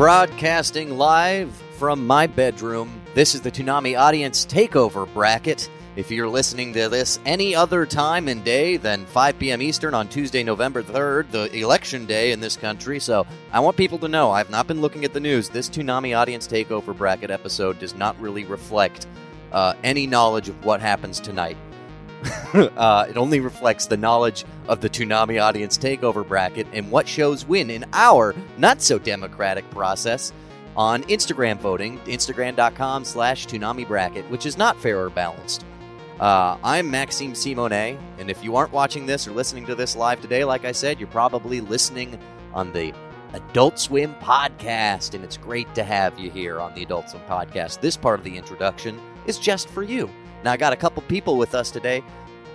Broadcasting live from my bedroom, this is the Toonami Audience Takeover Bracket. If you're listening to this any other time and day than 5 p.m. Eastern on Tuesday, November 3rd, the election day in this country, so I want people to know I've not been looking at the news. This Toonami Audience Takeover Bracket episode does not really reflect uh, any knowledge of what happens tonight. uh, it only reflects the knowledge of the Toonami audience takeover bracket and what shows win in our not so democratic process on Instagram voting, instagram.com slash Toonami bracket, which is not fair or balanced. Uh, I'm Maxime Simonet, and if you aren't watching this or listening to this live today, like I said, you're probably listening on the Adult Swim podcast, and it's great to have you here on the Adult Swim podcast. This part of the introduction is just for you. Now, I got a couple people with us today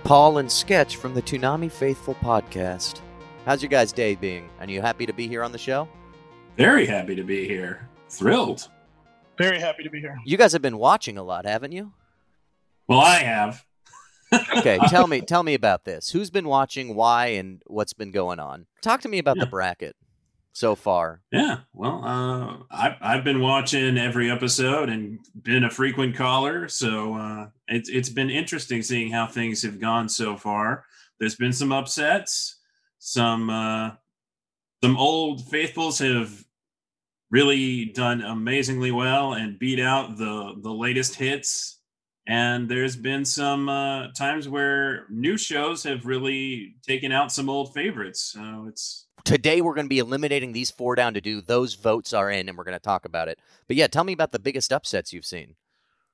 Paul and Sketch from the Toonami Faithful podcast. How's your guys' day being? Are you happy to be here on the show? Very happy to be here. Thrilled. Very happy to be here. You guys have been watching a lot, haven't you? Well, I have. okay, tell me tell me about this. Who's been watching, why, and what's been going on? Talk to me about Yeah. the bracket so far. Yeah, well, uh, I've I've been watching every episode and been a frequent caller, so uh, it's it's been interesting seeing how things have gone so far. There's been some upsets, some uh, some old faithfuls have really done amazingly well and beat out the the latest hits. And there's been some uh, times where new shows have really taken out some old favorites. So it's Today we're going to be eliminating these four down to do. Those votes are in, and we're going to talk about it. But yeah, tell me about the biggest upsets you've seen.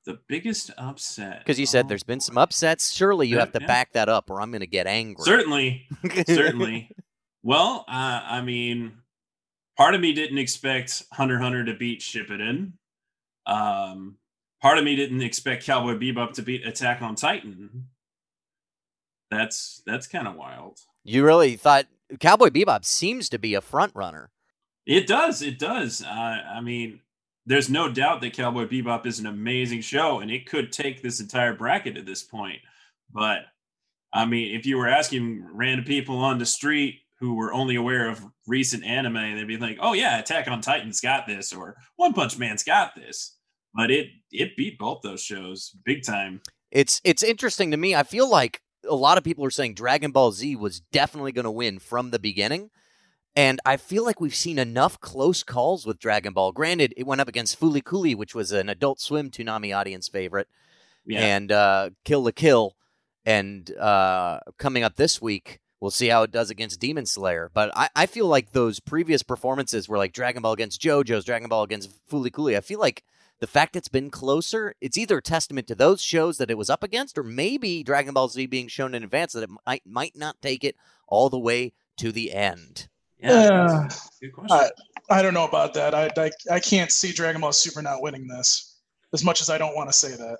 the biggest upset. Because you said Oh, there's been some upsets. Surely you Yeah, have to yeah. back that up, or I'm going to get angry. Certainly, certainly. Well, uh, I mean, part of me didn't expect Hunter Hunter to beat Shippuden. Um, part of me didn't expect Cowboy Bebop to beat Attack on Titan. That's that's kind of wild. You really thought Cowboy Bebop seems to be a front runner. It does. It does. Uh, I mean, there's no doubt that Cowboy Bebop is an amazing show, and it could take this entire bracket at this point. But I mean, if you were asking random people on the street who were only aware of recent anime, they'd be like, "Oh yeah, Attack on Titan's got this," or "One Punch Man's got this." But it it beat both those shows big time. It's it's interesting to me. I feel like a lot of people are saying Dragon Ball Z was definitely going to win from the beginning. And I feel like we've seen enough close calls with Dragon Ball. Granted, it went up against Fooly Cooley, which was an Adult Swim Toonami audience favorite, Yeah, and uh, Kill la Kill. And uh, coming up this week, we'll see how it does against Demon Slayer. But I, I feel like those previous performances were like Dragon Ball against JoJo's, Dragon Ball against Fooly Cooley. I feel like the fact it's been closer, it's either a testament to those shows that it was up against, or maybe Dragon Ball Z being shown in advance that it might might not take it all the way to the end. yeah. Uh, that's a good question. I, I don't know about that. I, I I can't see Dragon Ball Super not winning this. As much as I don't want to say that.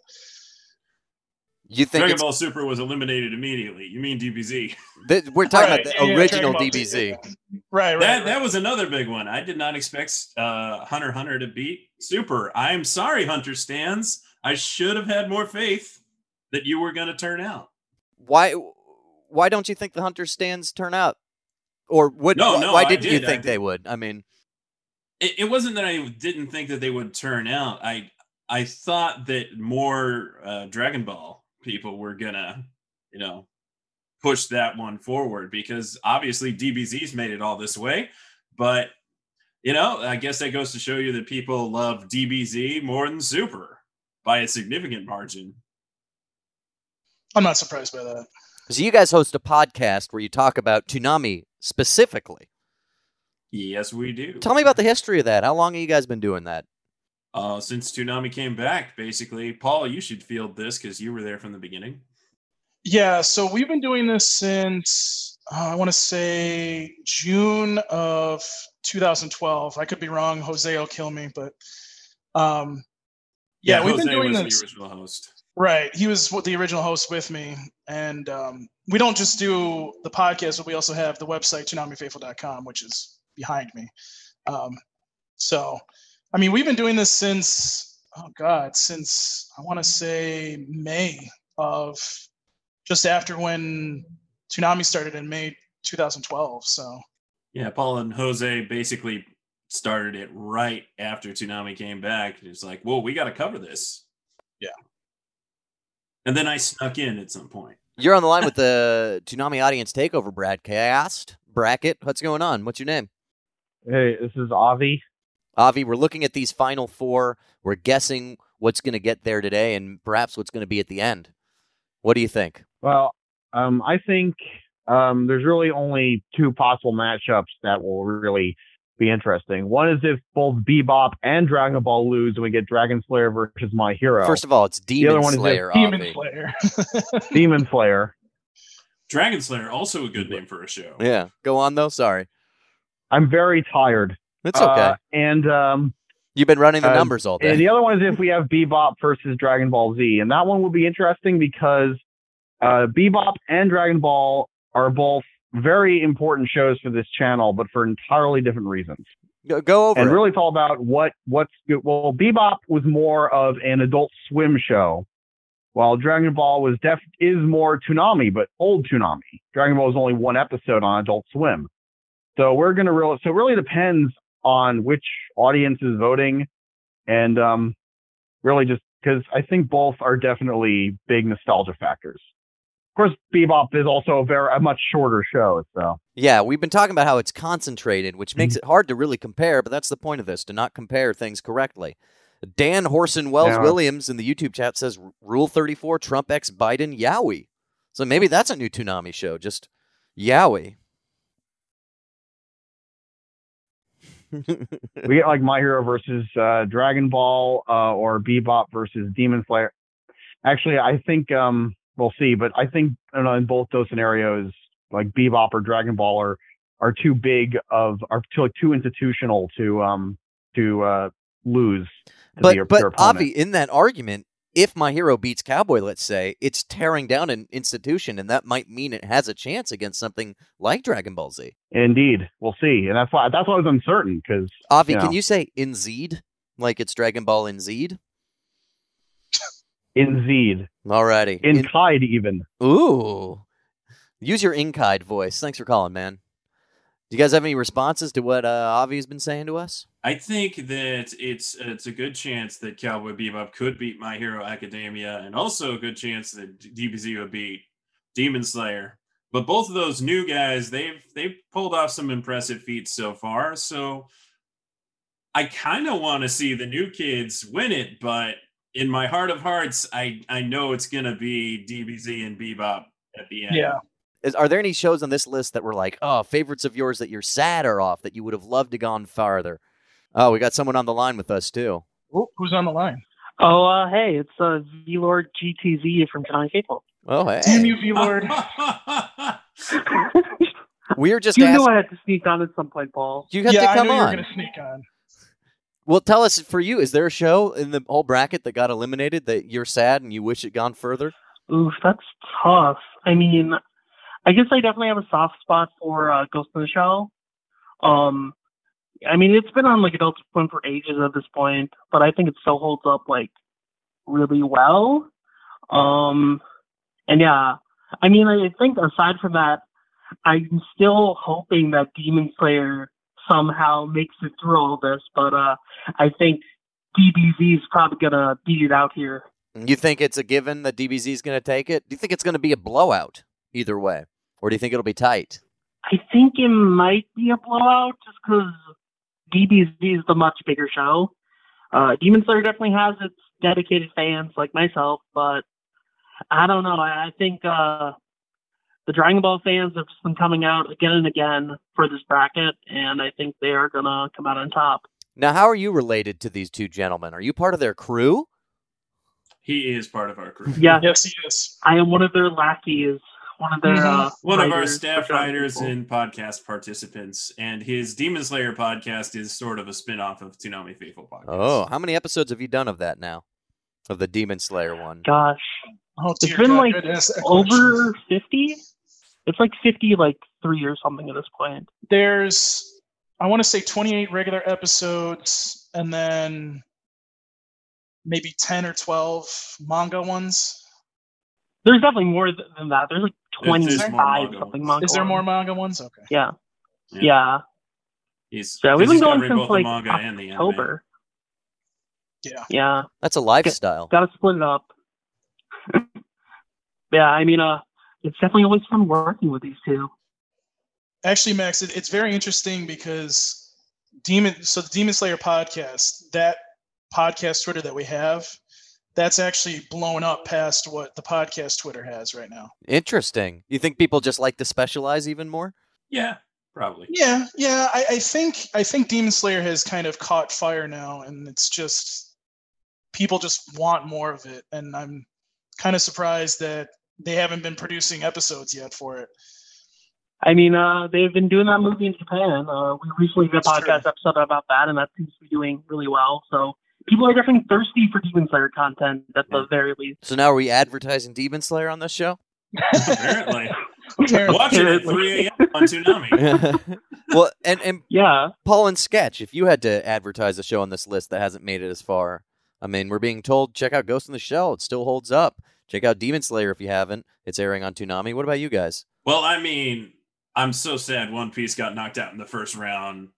You think Dragon Ball Super was eliminated immediately. You mean DBZ? th- we're talking Right, about the yeah, original Dragon Ball Z, DBZ? Right, right. that right. that was another big one. I did not expect uh, Hunter Hunter to beat Super. I'm sorry, Hunter stands. I should have had more faith that you were going to turn out. Why why don't you think the Hunter stands turn out? Or would No, no, why I didn't you did. I think did. they would? I mean, It, it wasn't that I didn't think that they would turn out. I I thought that more uh, Dragon Ball people were gonna, you know, push that one forward because obviously DBZ's made it all this way, but you know, I guess that goes to show you that people love DBZ more than Super by a significant margin. I'm not surprised by that. so you guys host a podcast where you talk about Toonami specifically. Yes, we do. Tell me about the history of that. How long have you guys been doing that? Uh, since Toonami came back, basically, Paul, you should field this because you were there from the beginning. Yeah, so we've been doing this since uh, I want to say June of 2012. I could be wrong. Jose will kill me, but um, yeah, Yeah, we've Jose been doing was this. the original host. Right. He was the original host with me. And um, we don't just do the podcast, but we also have the website, toonamifaithful.com, which is behind me. Um, so, I mean, we've been doing this since, oh God, since I want to say May of just after when Toonami started in May 2012. So, Yeah, Paul and Jose basically started it right after Toonami came back. It's like, whoa, we got to cover this. Yeah. And then I snuck in at some point. You're on the line with the Toonami Audience Takeover broadcast. Bracket, what's going on? What's your name? Hey, this is Avi. Avi, we're looking at these final four. We're guessing what's going to get there today and perhaps what's going to be at the end. What do you think? Well, um, I think um, there's really only two possible matchups that will really be interesting. One is if both Bebop and Dragon Ball lose, and we get Dragon Slayer versus My Hero. First of all, it's other Demon one is Slayer, Demon Slayer. Demon Slayer. Dragon Slayer, also a good name for a show. Yeah, go on though. Sorry, I'm very tired. It's okay. Uh, and um, You've been running the uh, numbers all day. and the other one is if we have Bebop versus Dragon Ball Z, and that one will be interesting because uh, Bebop and Dragon Ball are both very important shows for this channel, but for entirely different reasons. Go, go over and it. really it's all about what what's good. Well, Bebop was more of an Adult Swim show, while Dragon Ball was def is more Toonami, but old Toonami. Dragon Ball was only one episode on Adult Swim, so we're gonna real. So it really depends on which audience is voting, and um, really just because I think both are definitely big nostalgia factors. Of course, Bebop is also a very a much shorter show, so. Yeah, we've been talking about how it's concentrated, which Mm-hmm. makes it hard to really compare, but that's the point of this, to not compare things correctly. Dan Horson Wells Yeah. Williams in the YouTube chat says Rule 34, Trump X Biden, Yowie. So maybe that's a new Toonami show, just Yowie. we get like My Hero versus uh, Dragon Ball uh, or Bebop versus Demon Slayer. Actually, I think um, we'll see, but I think you know, in both those scenarios, like Bebop or Dragon Ball are are too big of are too like too institutional to um to uh, lose. to but but. Avi, in that argument, if my hero beats Cowboy, let's say, it's tearing down an institution, and that might mean it has a chance against something like Dragon Ball Z. Indeed, we'll see, and that's why that's why I was uncertain because Avi, You can you say In Inzeed like it's Dragon Ball In Inzeed? in Zed, Alrighty. in In- even. Ooh. Use your Inkide voice. Thanks for calling, man. Do you guys have any responses to what uh, Avi's been saying to us? I think that it's it's a good chance that Cowboy Bebop could beat My Hero Academia, and also a good chance that DBZ would beat Demon Slayer. But both of those new guys, they've they've pulled off some impressive feats so far. So I kind of want to see the new kids win it, but in my heart of hearts, I I know it's gonna be DBZ and Bebop at the end. yeah. Is, are there any shows on this list that were like, oh, favorites of yours that you're sad are off that you would have loved to gone farther? Oh, we got someone on the line with us too. Ooh, who's on the line? Oh, uh, hey, it's uh, V-Lord GTZ from Toonami Faithful. Oh, hey. Damn you, V Lord. We were just you asking. knew I had to sneak on at some point, Paul. You have yeah, to I come knew you were on. going to sneak on. Well, tell us for you, is there a show in the whole bracket that got eliminated that you're sad and you wish it gone further? Oof, that's tough. I mean, I guess I definitely have a soft spot for uh, Ghost in the Shell. Um, I mean, it's been on like Adult Swim for ages at this point, but I think it still holds up like really well. Um, and yeah, I mean, I think aside from that, I'm still hoping that Demon Slayer somehow makes it through all this, but uh, I think DBZ is probably gonna beat it out here. You think it's a given that DBZ is to take it? Do you think it's to be a blowout either way? Or do you think it'll be tight? I think it might be a blowout just because DBZ is the much bigger show. Uh, Demon Slayer definitely has its dedicated fans like myself, but I don't know. I, I think uh, the Dragon Ball fans have just been coming out again and again for this bracket, and I think they are gonna come out on top. Now, how are you related to these two gentlemen? Are you part of their crew? he is part of our crew. Yeah, Yes, he is. I am one of their lackeys one of their Mhm. uh, One of our staff writers people. and podcast participants, and his Demon Slayer podcast is sort of a spin-off of Toonami Faithful podcast. Oh, how many episodes have you done of that now? Of the Demon Slayer one? Gosh, Oh, It's dear been, God, like, goodness. over fifty. It's like fifty, like three or something at this point. There's, I want to say 28 regular episodes, and then maybe 10 or 12 manga ones. There's definitely more than that. There's like There's- there's twenty-five something ones. manga. Is there more manga ones? Okay. Yeah, Yeah. yeah. He's, Yeah, we've 'cause been going covering since both like the manga and the anime. October. Yeah. Yeah, That's a lifestyle. got to split it up. yeah, I mean, uh, it's definitely always fun working with these two. Actually, Max, it, it's very interesting because Demon. So the Demon Slayer podcast, that podcast Twitter that we have, that's actually blown up past what the podcast Twitter has right now. Interesting. You think people just like to specialize even more? Yeah, probably. Yeah, yeah. I, I think I think Demon Slayer has kind of caught fire now, and it's just people just want more of it, and I'm kind of surprised that they haven't been producing episodes yet for it. I mean, uh, they've been doing that movie in Japan. Uh, we recently did a That's true. podcast episode about that, and that seems to be doing really well. So people are definitely thirsty for Demon Slayer content at the very least. So now are we advertising Demon Slayer on this show? Apparently. Apparently. Watch it at 3 a.m. on Toonami. well, and and Yeah, Paul and Sketch, if you had to advertise a show on this list that hasn't made it as far, I mean, we're being told check out Ghost in the Shell. It still holds up. Check out Demon Slayer if you haven't. It's airing on Toonami. What about you guys? Well, I mean, I'm so sad One Piece got knocked out in the first round,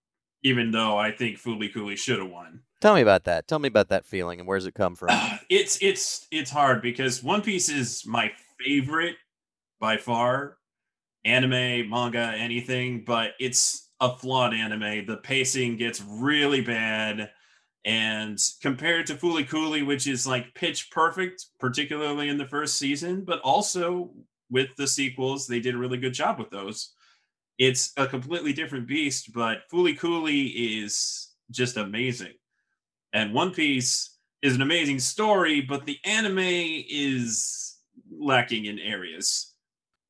even though I think Fooly Cooley should have won. Tell me about that. Tell me about that feeling and where's it come from? it's it's it's hard because One Piece is my favorite by far, anime, manga, anything, but it's a flawed anime. The pacing gets really bad. And compared to Fooly Cooley, which is like pitch perfect, particularly in the first season, but also with the sequels, they did a really good job with those. It's a completely different beast, but Fooly Cooley is just amazing. And One Piece is an amazing story, but the anime is lacking in areas.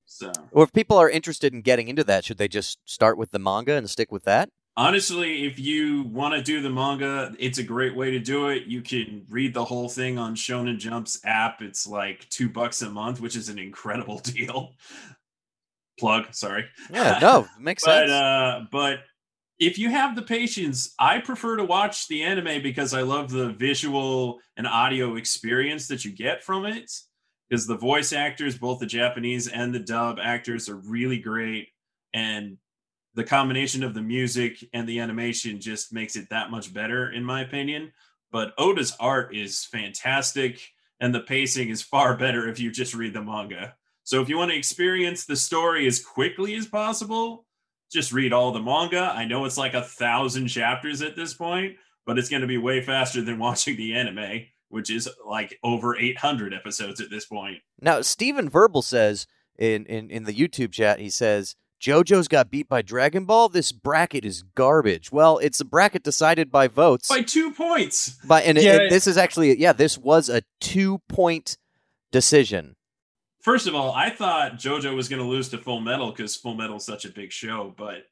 So Or if people are interested in getting into that, should they just start with the manga and stick with that? honestly, if you want to do the manga, it's a great way to do it. You can read the whole thing on Shonen Jump's app. It's like two bucks a month, which is an incredible deal. Plug, sorry. Yeah, no, makes but sense. uh but if you have the patience i prefer to watch the anime because i love the visual and audio experience that you get from it because the voice actors both the japanese and the dub actors are really great and the combination of the music and the animation just makes it that much better in my opinion. But oda's art is fantastic and the pacing is far better if you just read the manga. So if you want to experience the story as quickly as possible just read all the manga. I know it's like a thousand chapters at this point, but it's going to be way faster than watching the anime, which is like over 800 episodes at this point. now, Stephen Verbal says in, in, in the YouTube chat, he says, JoJo's got beat by Dragon Ball. This bracket is garbage. Well, it's a bracket decided by votes. By two points. By, and it- Yeah. it- this is actually, yeah, this was a two point decision. First of all, I thought JoJo was going to lose to Full Metal because Full Metal is such a big show, but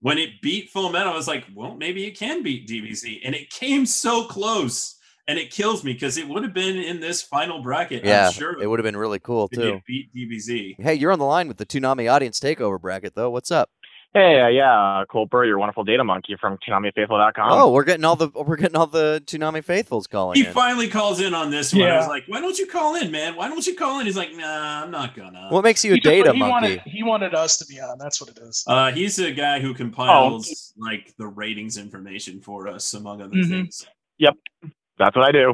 when it beat Full Metal, I was like, well, maybe it can beat DBZ. And it came so close. And it kills me because it would have been in this final bracket. Yeah, I'm sure it would have been really cool, too. beat DBZ. Hey, you're on the line with the Toonami audience takeover bracket, though. What's up? Hey, uh, yeah, Cole Burr, your wonderful data monkey from ToonamiFaithful.com. oh, we're getting all the we're getting all the Toonami faithfuls calling He in. finally calls in on this one. I was like, why don't you call in, man? Why don't you call in? He's like, nah, I'm not gonna. what makes you a He just- data he monkey? Wanted, he wanted us to be on. That's what it is. Uh, he's a guy who compiles like the ratings information for us, among other Mhm. things. Yep, that's what I do.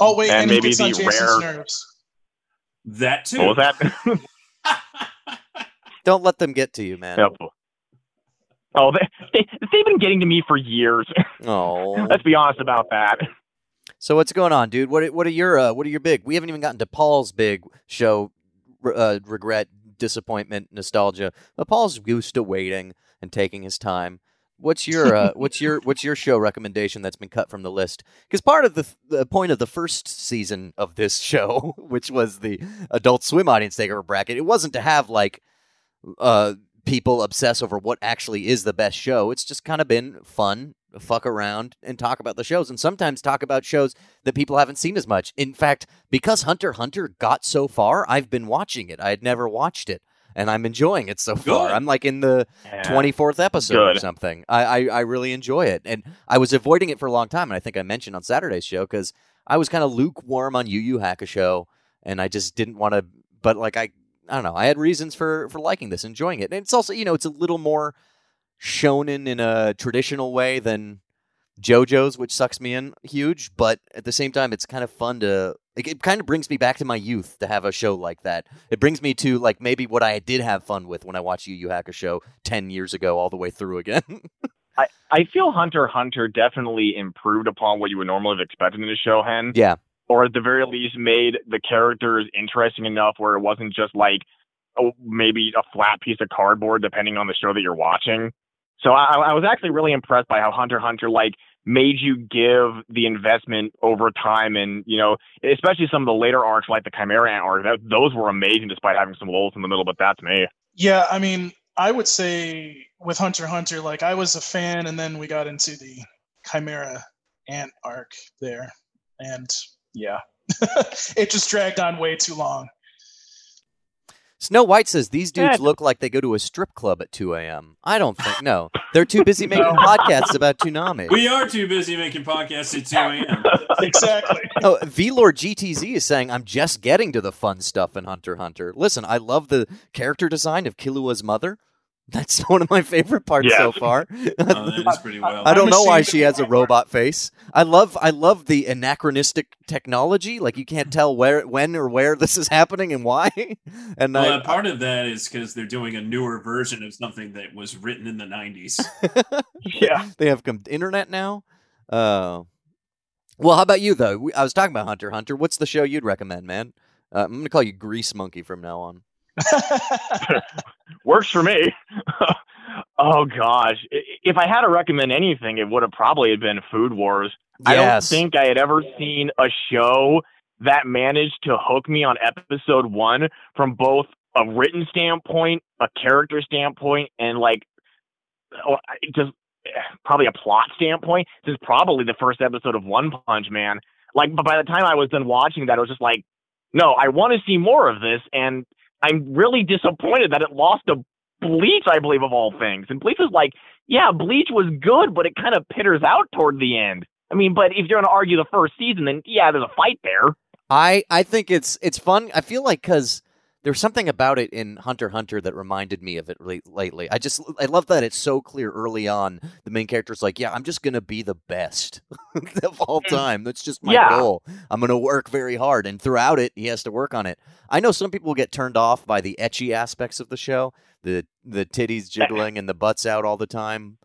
Oh wait, and and, maybe the Jason's rare- nerves. That too. What was that? Don't let them get to you, man. Yep. Oh, they, they, they've been getting to me for years. Oh, Let's be honest about that. so what's going on, dude? What are- what are your uh, what are your big? We haven't even gotten to Paul's big show. Uh, regret, disappointment, nostalgia. But Paul's used to waiting and taking his time. What's your uh, what's your what's your show recommendation that's been cut from the list? Because part of the the point of the first season of this show, which was the Adult Swim audience takeover bracket, it wasn't to have like uh people obsess over what actually is the best show. It's just kind of been fun, fuck around and talk about the shows and sometimes talk about shows that people haven't seen as much. In fact, because Hunter Hunter got so far, I've been watching it. I had never watched it and I'm enjoying it so far. Good. I'm like in the Yeah. 24th episode or something. I, I, I really enjoy it. And I was avoiding it for a long time. And I think I mentioned on Saturday's show because I was kind of lukewarm on Yu Yu Hakusho and I just didn't want to, but like I, I don't know. I had reasons for, for liking this, enjoying it. And it's also, you know, it's a little more shonen in a traditional way than JoJo's, which sucks me in huge. But at the same time, it's kind of fun to. It, it kind of brings me back to my youth to have a show like that. It brings me to like maybe what I did have fun with when I watched Yu Yu Hakusho ten years ago, all the way through again. I, I feel Hunter Hunter definitely improved upon what you would normally have expected in a show, Hen. yeah, Or at the very least, made the characters interesting enough where it wasn't just like oh, maybe a flat piece of cardboard, depending on the show that you're watching. So I, I was actually really impressed by how Hunter Hunter like made you give the investment over time, and you know, especially some of the later arcs like the Chimera Ant arc. That, those were amazing, despite having some lulls in the middle. But that's me. Yeah, I mean, I would say with Hunter Hunter, like I was a fan, and then we got into the Chimera Ant arc there, and yeah, it just dragged on way too long. Snow White says these dudes look like they go to a strip club at two a.m. I don't think no. They're too busy making podcasts about Toonami. We are too busy making podcasts at 2 a.m. Exactly. Oh, V-Lord GTZ is saying I'm just getting to the fun stuff in Hunter Hunter. Listen, I love the character design of Killua's mother. That's one of my favorite parts so far. Oh, that is pretty well. I don't know why she has a robot face. I love I love the anachronistic technology. Like you can't tell where when or where this is happening and why. And Well, I, part of that is because they're doing a newer version of something that was written in the 90s. Yeah. they have com- internet now. Uh, well, how about you though? I was talking about Hunter Hunter. What's the show you'd recommend, man? Uh, I'm gonna call you Grease Monkey from now on. Works for me. oh gosh, if I had to recommend anything, it would have probably been Food Wars. I don't think I had ever seen a show that managed to hook me on episode one from both a written standpoint, a character standpoint, and like oh, just eh, probably a plot standpoint. This is probably the first episode of One Punch Man. Like, but by the time I was done watching that, it was just like, no, I want to see more of this, and I'm really disappointed that it lost to Bleach, I believe, of all things. And Bleach was like, yeah, Bleach was good, but it kind of pitters out toward the end. I mean, but if you're going to argue the first season, then yeah, there's a fight there. I I think it's it's fun. I feel like because there's something about it in Hunter Hunter that reminded me of it late, lately. I just I love that it's so clear early on. The main character's like, yeah, I'm just gonna be the best of all mm. time. That's just my Yeah. goal. I'm gonna work very hard, and throughout it, he has to work on it. I know some people get turned off by the ecchi aspects of the show, the the titties jiggling and the butts out all the time,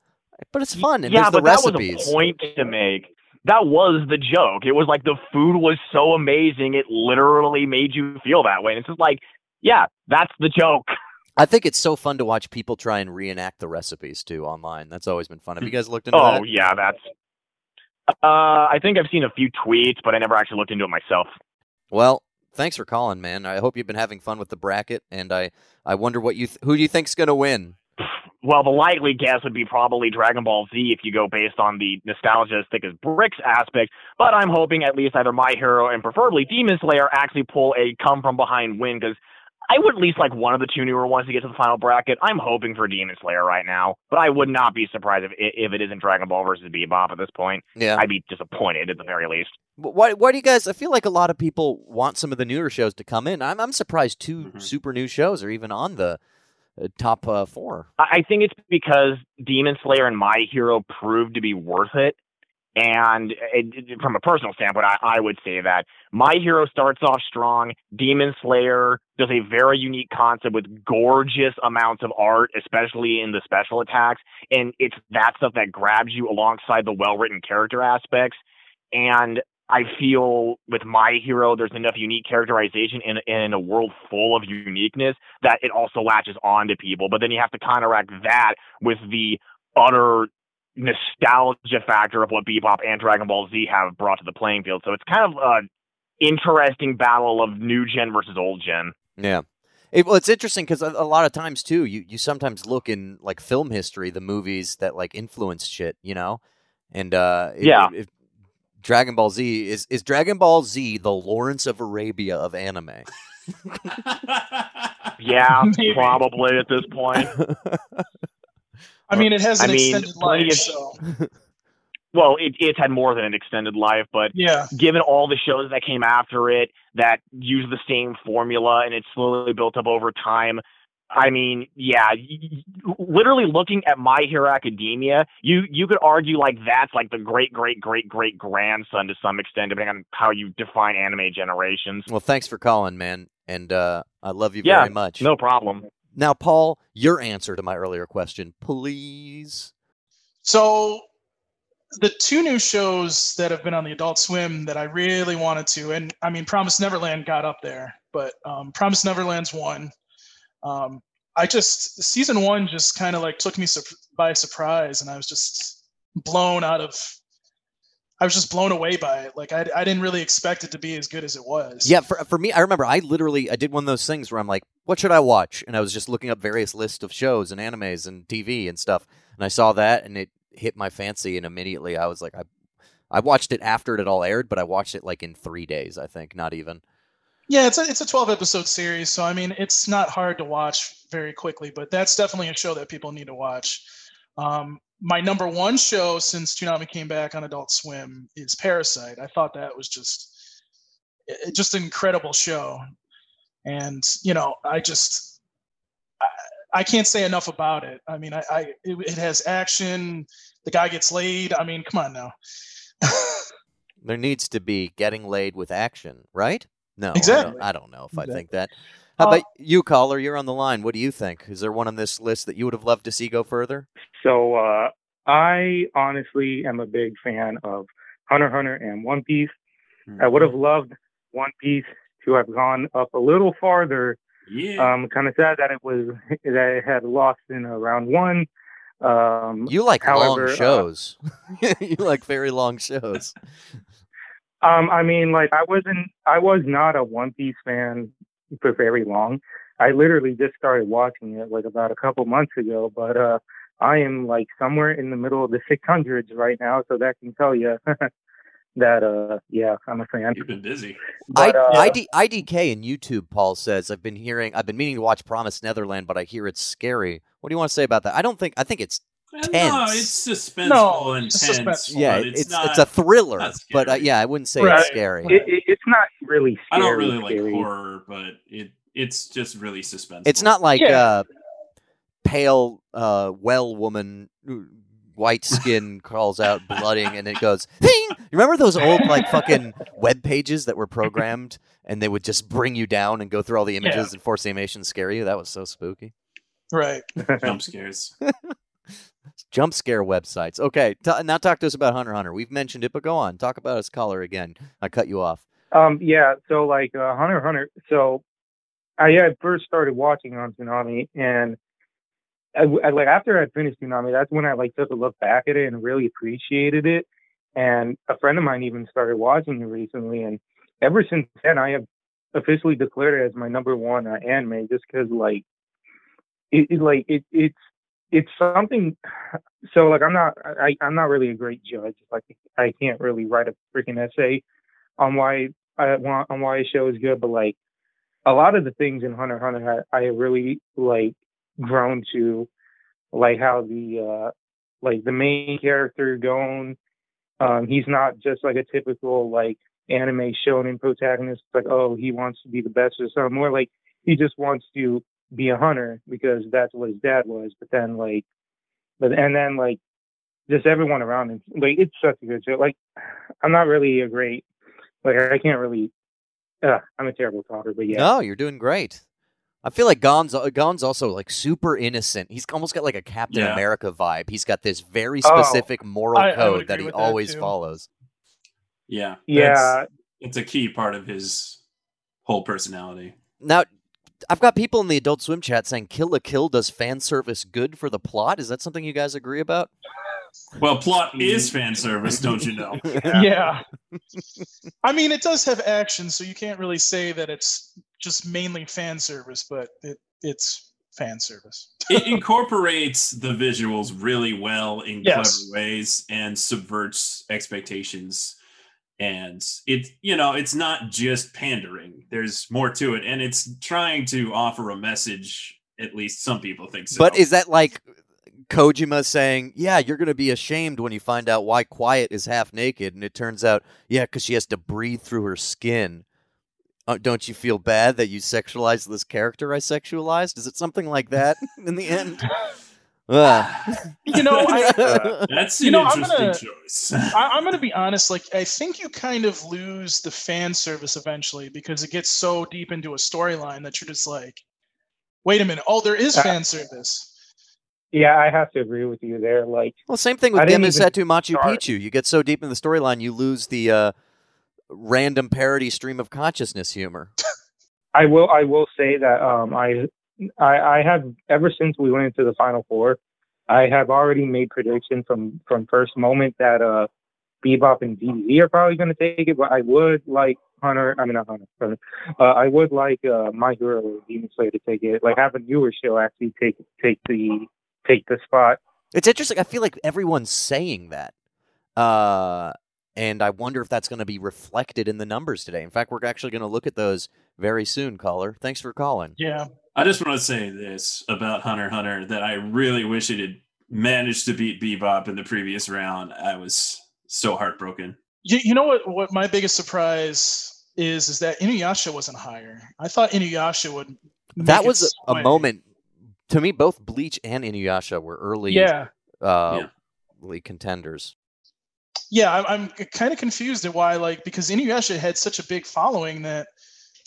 but it's fun and yeah, there's the but that recipes. was a point to make. That was the joke. It was like the food was so amazing, it literally made you feel that way. And it's just like, yeah, that's the joke. I think it's so fun to watch people try and reenact the recipes too online. That's always been fun. Have you guys looked into Oh that? Oh yeah, that's. Uh, I think I've seen a few tweets, but I never actually looked into it myself. Well, thanks for calling, man. I hope you've been having fun with the bracket, and I I wonder what you th- who do you think's gonna win? Well, the likely guess would be probably Dragon Ball Z if you go based on the nostalgia as thick as bricks aspect. But I'm hoping at least either My Hero and preferably Demon Slayer actually pull a come from behind win because I would at least like one of the two newer ones to get to the final bracket. I'm hoping for Demon Slayer right now, but I would not be surprised if if it isn't Dragon Ball versus Bebop at this point. Yeah. I'd be disappointed at the very least. Why why do you guys? I feel like a lot of people want some of the newer shows to come in. I'm I'm surprised 2 Mhm. super new shows are even on the uh, top uh, four. I think it's because Demon Slayer and My Hero proved to be worth it. And it, from a personal standpoint, I, I would say that My Hero starts off strong. Demon Slayer does a very unique concept with gorgeous amounts of art, especially in the special attacks. And it's that stuff that grabs you alongside the well written character aspects. And I feel with My Hero, there's enough unique characterization in, in a world full of uniqueness that it also latches on to people. But then you have to counteract that with the utter nostalgia factor of what Bebop and Dragon Ball Z have brought to the playing field. So it's kind of an interesting battle of new gen versus old gen. Yeah. It, well, it's interesting because a, a, lot of times too, you, you sometimes look in like film history, the movies that like influenced shit, you know, and uh, yeah, if, Dragon Ball Z is is Dragon Ball Z the Lawrence of Arabia of anime. yeah, probably at this point. I mean, it has an I mean, extended life, so. well, it, it's had more than an extended life, but yeah, given all the shows that came after it that use the same formula and it's slowly built up over time, I mean, yeah, literally looking at My Hero Academia, you you could argue like that's like the great great great great grandson to some extent, depending on how you define anime generations. Well, thanks for calling, man, and uh, I love you yeah, very much. No problem. Now, Paul, your answer to my earlier question, please. So, the two new shows that have been on the Adult Swim that I really wanted to, and I mean, Promise Neverland got up there, but um, Promise Neverland's one. Um, I just season one just kind of like took me by surprise, and I was just blown out of I was just blown away by it. Like I, I didn't really expect it to be as good as it was. Yeah, for for me, I remember I literally I did one of those things where I'm like, what should I watch? And I was just looking up various lists of shows and animes and TV and stuff, and I saw that and it hit my fancy, and immediately I was like, I I watched it after it had all aired, but I watched it like in three days, I think, not even. Yeah, it's a it's a 12 episode series, so I mean it's not hard to watch very quickly, but that's definitely a show that people need to watch. Um, my number one show since Toonami came back on Adult Swim is Parasyte. I thought that was just just an incredible show, and you know, I just I, I can't say enough about it. I mean, I, I it, it, has action. The guy gets laid. I mean, come on now. there needs to be getting laid with action, right? No, exactly. I don't, I don't know if exactly. I think that. How about you, caller? You're on the line. What do you think? Is there one on this list that you would have loved to see go further? So uh, I honestly am a big fan of Hunter Hunter and One Piece. Mm-hmm. I would have loved One Piece to have gone up a little farther. Yeah. Um, kind of sad that it was that it had lost in uh, round one. Um, you like however, long uh, shows. Uh, you like very long shows. Um, I mean, like I wasn't, I was not a One Piece fan for very long. I literally just started watching it like about a couple months ago, but uh, I am like somewhere in the middle of the 600s right now, so that can tell you that uh, yeah, I'm a fan. You've been busy. But, uh, ID, IDK and YouTube, Paul says, I've been hearing, I've been meaning to watch Promise Neverland, but I hear it's scary. What do you want to say about that? I don't think, I think it's tense. No, it's suspenseful no, and it's tense. Suspenseful. Yeah, it's it's, it's, a thriller, but uh, yeah, I wouldn't say right. it's scary. It, it, it's not really. Scary, I don't really scary. like horror, but it it's just really suspenseful. It's not like yeah. uh, pale uh, well woman. White skin crawls out, blooding, and it goes. Ding! You remember those old like fucking web pages that were programmed, and they would just bring you down and go through all the images yeah. and force the animation scare you? That was so spooky. Right. Jump scares. Jump scare websites. Okay, t- now talk to us about Hunter Hunter. We've mentioned it, but go on. Talk about his collar again. I cut you off. Um, yeah. So like uh, Hunter Hunter. So I had first started watching on Toonami, and I, I, like after I finished Toonami, that's when I like took a look back at it and really appreciated it. And a friend of mine even started watching it recently, and ever since then, I have officially declared it as my number one uh, anime, just because like it, it like it it's it's something so like i'm not I, i'm not really a great judge. Like i can't really write a freaking essay on why i want on why a show is good but like a lot of the things in hunter hunter i, I really like grown to like how the uh like the main character going. Um he's not just like a typical like anime shonen protagonist like oh he wants to be the best or something more like he just wants to be a hunter because that's what his dad was. But then like, but and then like, just everyone around him. Like it's such a good show. Like I'm not really a great like I can't really. Uh, I'm a terrible talker, but yeah. No, you're doing great. I feel like Gon's Gon's also like super innocent. He's almost got like a Captain yeah. America vibe. He's got this very oh, specific oh, moral I, code I that he always that follows. Yeah. Yeah. It's a key part of his whole personality. Now, I've got people in the Adult Swim chat saying Kill la Kill does fan service good for the plot. Is that something you guys agree about? Well, plot hmm. is fan service, don't you know? yeah. I mean, it does have action, so you can't really say that it's just mainly fan service, but it, it's fan service. it incorporates the visuals really well in Yes. clever ways and subverts expectations. And it, you know, it's not just pandering. There's more to it, and it's trying to offer a message. At least some people think so. But is that like Kojima saying, "Yeah, you're going to be ashamed when you find out why Quiet is half naked," and it turns out, yeah, because she has to breathe through her skin. Uh, don't you feel bad that you sexualized this character I sexualized? Is it something like that in the end? Ugh. You know, I, that's you an know, I'm gonna- choice. I, I'm going to be honest. Like, I think you kind of lose the fan service eventually because it gets so deep into a storyline that you're just like, wait a minute. Oh, there is Uh, fan service. Yeah, I have to agree with you there. Like, well, same thing I with didn't Demisetu Machu start. Picchu. You get so deep in the storyline, you lose the uh, random parody stream of consciousness humor. I will I will say that um I I I have ever since we went into the final four, I have already made predictions from from first moment that uh Bebop and DBZ are probably going to take it, but I would like Hunter. I mean not Hunter. Hunter. Uh, I would like uh My Hero or Demon Slayer to take it. Like have a newer show actually take take the take the spot. It's interesting. I feel like everyone's saying that. Uh, and I wonder if that's going to be reflected in the numbers today. In fact, we're actually going to look at those very soon, caller. Thanks for calling. Yeah. I just want to say this about Hunter Hunter that I really wish it had managed to beat Bebop in the previous round. I was so heartbroken. You, you know what? What my biggest surprise is is that Inuyasha wasn't higher. I thought Inuyasha would. That make it was a, a moment. To me, both Bleach and Inuyasha were early Yeah. uh, Yeah. early contenders. Yeah, I'm, I'm kind of confused at why, like, because Inuyasha had such a big following that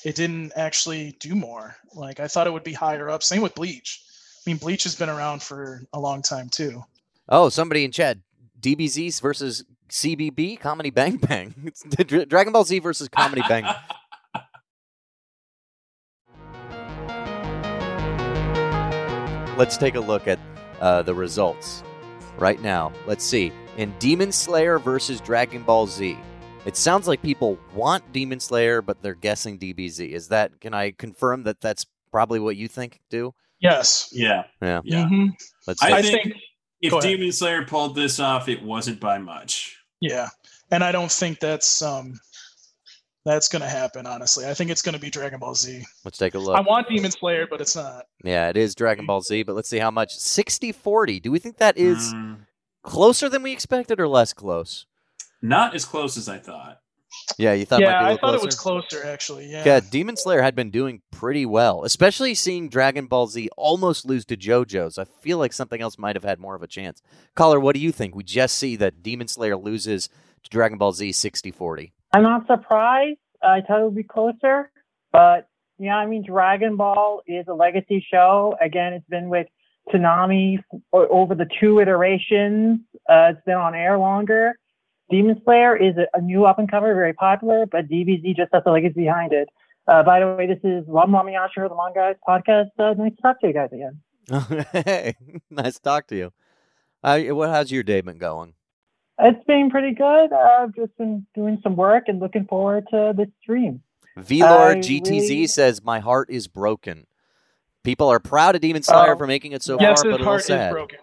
it didn't actually do more. Like, I thought it would be higher up. Same with Bleach. I mean, Bleach has been around for a long time too. Oh, somebody in chat. DBZ versus CBB, Comedy Bang Bang. It's Dragon Ball Z versus Comedy Bang. Let's take a look at uh, the results right now. Let's see. In Demon Slayer versus Dragon Ball Z, it sounds like people want Demon Slayer, but they're guessing DBZ. Is that? Can I confirm that that's probably what you think? Do Yes. Yeah. yeah. Yeah. Mhm. Let's. I I think, think- if. Demon Slayer pulled this off, it wasn't by much. Yeah, and I don't think that's um that's gonna happen. Honestly, I think it's gonna be Dragon Ball Z. let's take a look. I want Demon Slayer, but it's not. Yeah, it is Dragon Ball Z, but let's see how much. 60 40. Do we think that is Mm, closer than we expected or less close? Not as close as I thought. Yeah, you thought it might be yeah, a I thought closer? it was closer actually. Yeah. Yeah, Demon Slayer had been doing pretty well, especially seeing Dragon Ball Z almost lose to JoJo's. I feel like something else might have had more of a chance. Caller, what do you think? We just see that Demon Slayer loses to Dragon Ball Z 60 40. I'm not surprised. I thought it would be closer, but yeah, I mean, Dragon Ball is a legacy show. Again, it's been with Toonami over the two iterations. Uh, it's been on air longer. Demon Slayer is a, a new up and comer, very popular, but DBZ just has the legacy behind it. Uh, by the way, this is Ram Ramiyasha of the Manga Podcast. Uh, nice to talk to you guys again. hey, nice to talk to you. Uh, what, how's your day been going? It's been pretty good. Uh, I've just been doing some work and looking forward to this stream. VLord GTZ really- says, My heart is broken. People are proud of Demon Slayer Oh. for making it so yes, far, but a little sad. broken.